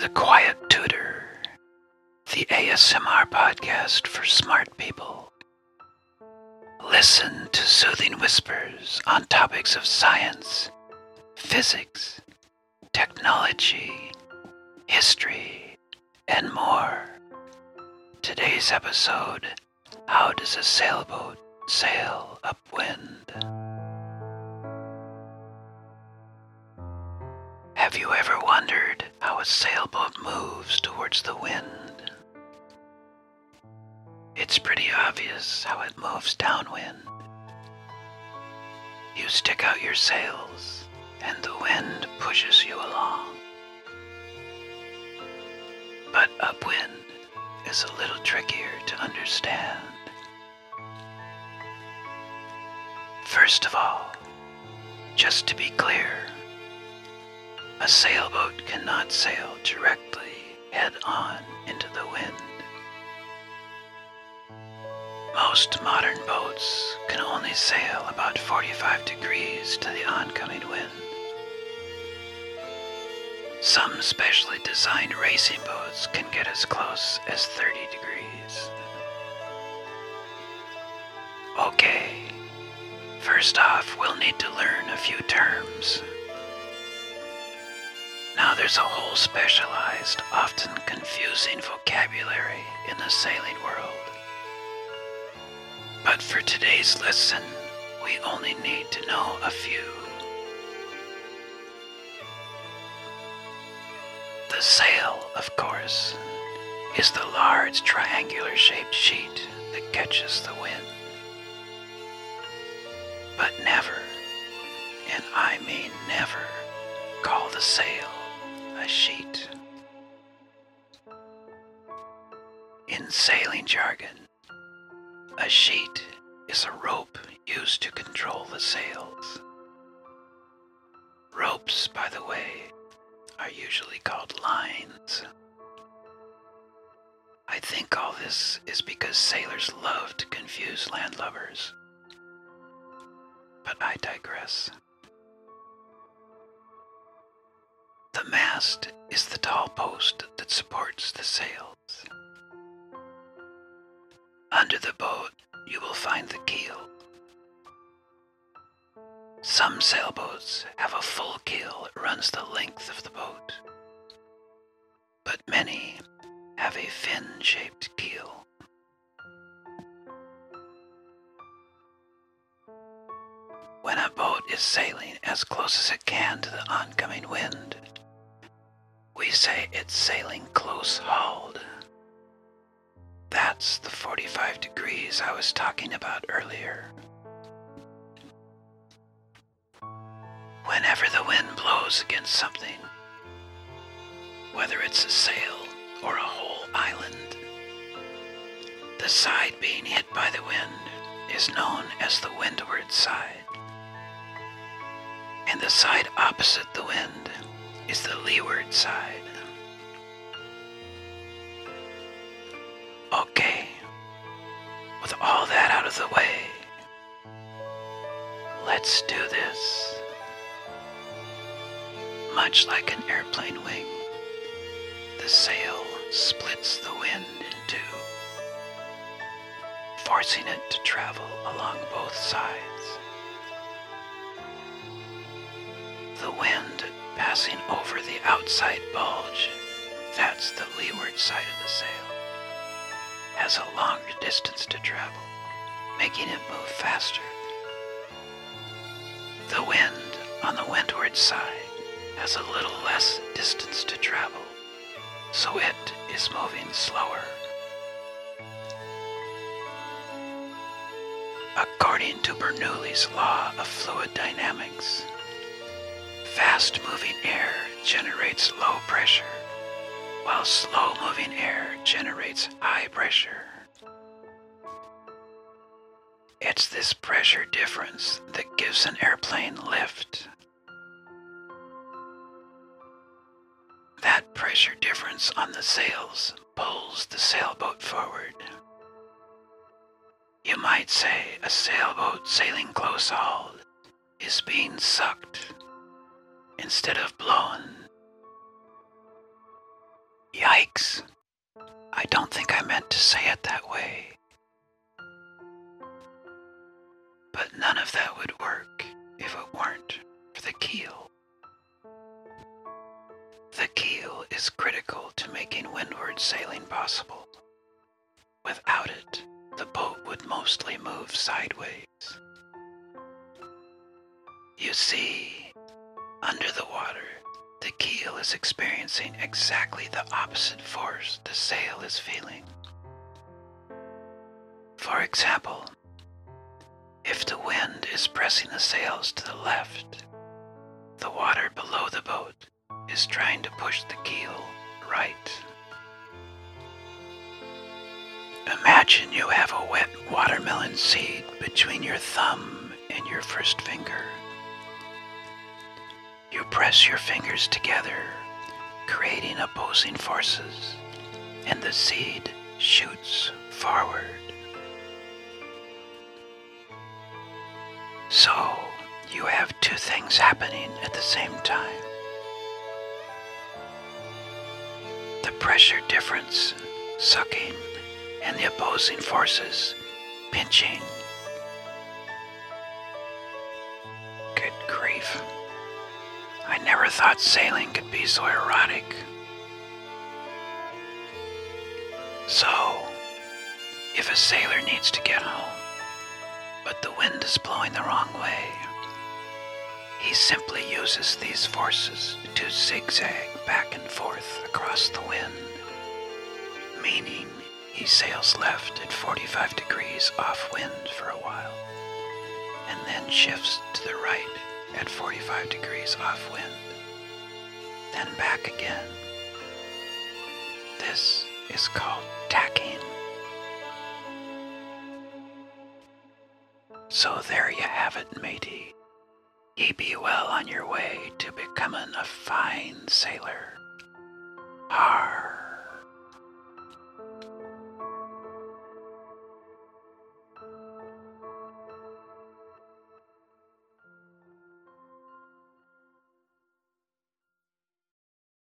The Quiet Tutor, the ASMR podcast for smart people. Listen to soothing whispers on topics of science, physics, technology, history, and more. Today's episode How does a sailboat sail upwind? Have you ever wondered how a sailboat moves towards the wind? It's pretty obvious how it moves downwind. You stick out your sails, and the wind pushes you along. But upwind is a little trickier to understand. First of all, just to be clear, a sailboat cannot sail directly head on into the wind. Most modern boats can only sail about 45 degrees to the oncoming wind. Some specially designed racing boats can get as close as 30 degrees. Okay, first off, we'll need to learn a few terms. There's a whole specialized, often confusing vocabulary in the sailing world. But for today's lesson, we only need to know a few. The sail, of course, is the large triangular shaped sheet that catches the wind. But never, and I mean never, call the sail a sheet. In sailing jargon, a sheet is a rope used to control the sails. Ropes, by the way, are usually called lines. I think all this is because sailors love to confuse landlubbers. But I digress. Mast is the tall post that supports the sails. Under the boat, you will find the keel. Some sailboats have a full keel that runs the length of the boat, but many have a fin shaped keel. When a boat is sailing as close as it can to the oncoming wind, say it's sailing close hauled. That's the 45 degrees I was talking about earlier. Whenever the wind blows against something, whether it's a sail or a whole island, the side being hit by the wind is known as the windward side. And the side opposite the wind is the leeward side. Let's do this. Much like an airplane wing, the sail splits the wind in two, forcing it to travel along both sides. The wind passing over the outside bulge, that's the leeward side of the sail, has a longer distance to travel, making it move faster. The wind on the windward side has a little less distance to travel, so it is moving slower. According to Bernoulli's law of fluid dynamics, fast moving air generates low pressure, while slow moving air generates high pressure. It's this pressure difference that gives an airplane lift. That pressure difference on the sails pulls the sailboat forward. You might say a sailboat sailing close hauled is being sucked instead of blown. Yikes. I don't think I meant to say it that way. But none of that would work if it weren't for the keel. The keel is critical to making windward sailing possible. Without it, the boat would mostly move sideways. You see, under the water, the keel is experiencing exactly the opposite force the sail is feeling. For example, if the wind is pressing the sails to the left, the water below the boat is trying to push the keel right. Imagine you have a wet watermelon seed between your thumb and your first finger. You press your fingers together, creating opposing forces, and the seed shoots forward. So, you have two things happening at the same time. The pressure difference, sucking, and the opposing forces, pinching. Good grief. I never thought sailing could be so erotic. So, if a sailor needs to get home, but the wind is blowing the wrong way, he simply uses these forces to zigzag back and forth across the wind, meaning he sails left at 45 degrees off wind for a while, and then shifts to the right at 45 degrees off wind, then back again. This is called tacking. So there you have it, matey. Ye be well on your way to becoming a fine sailor.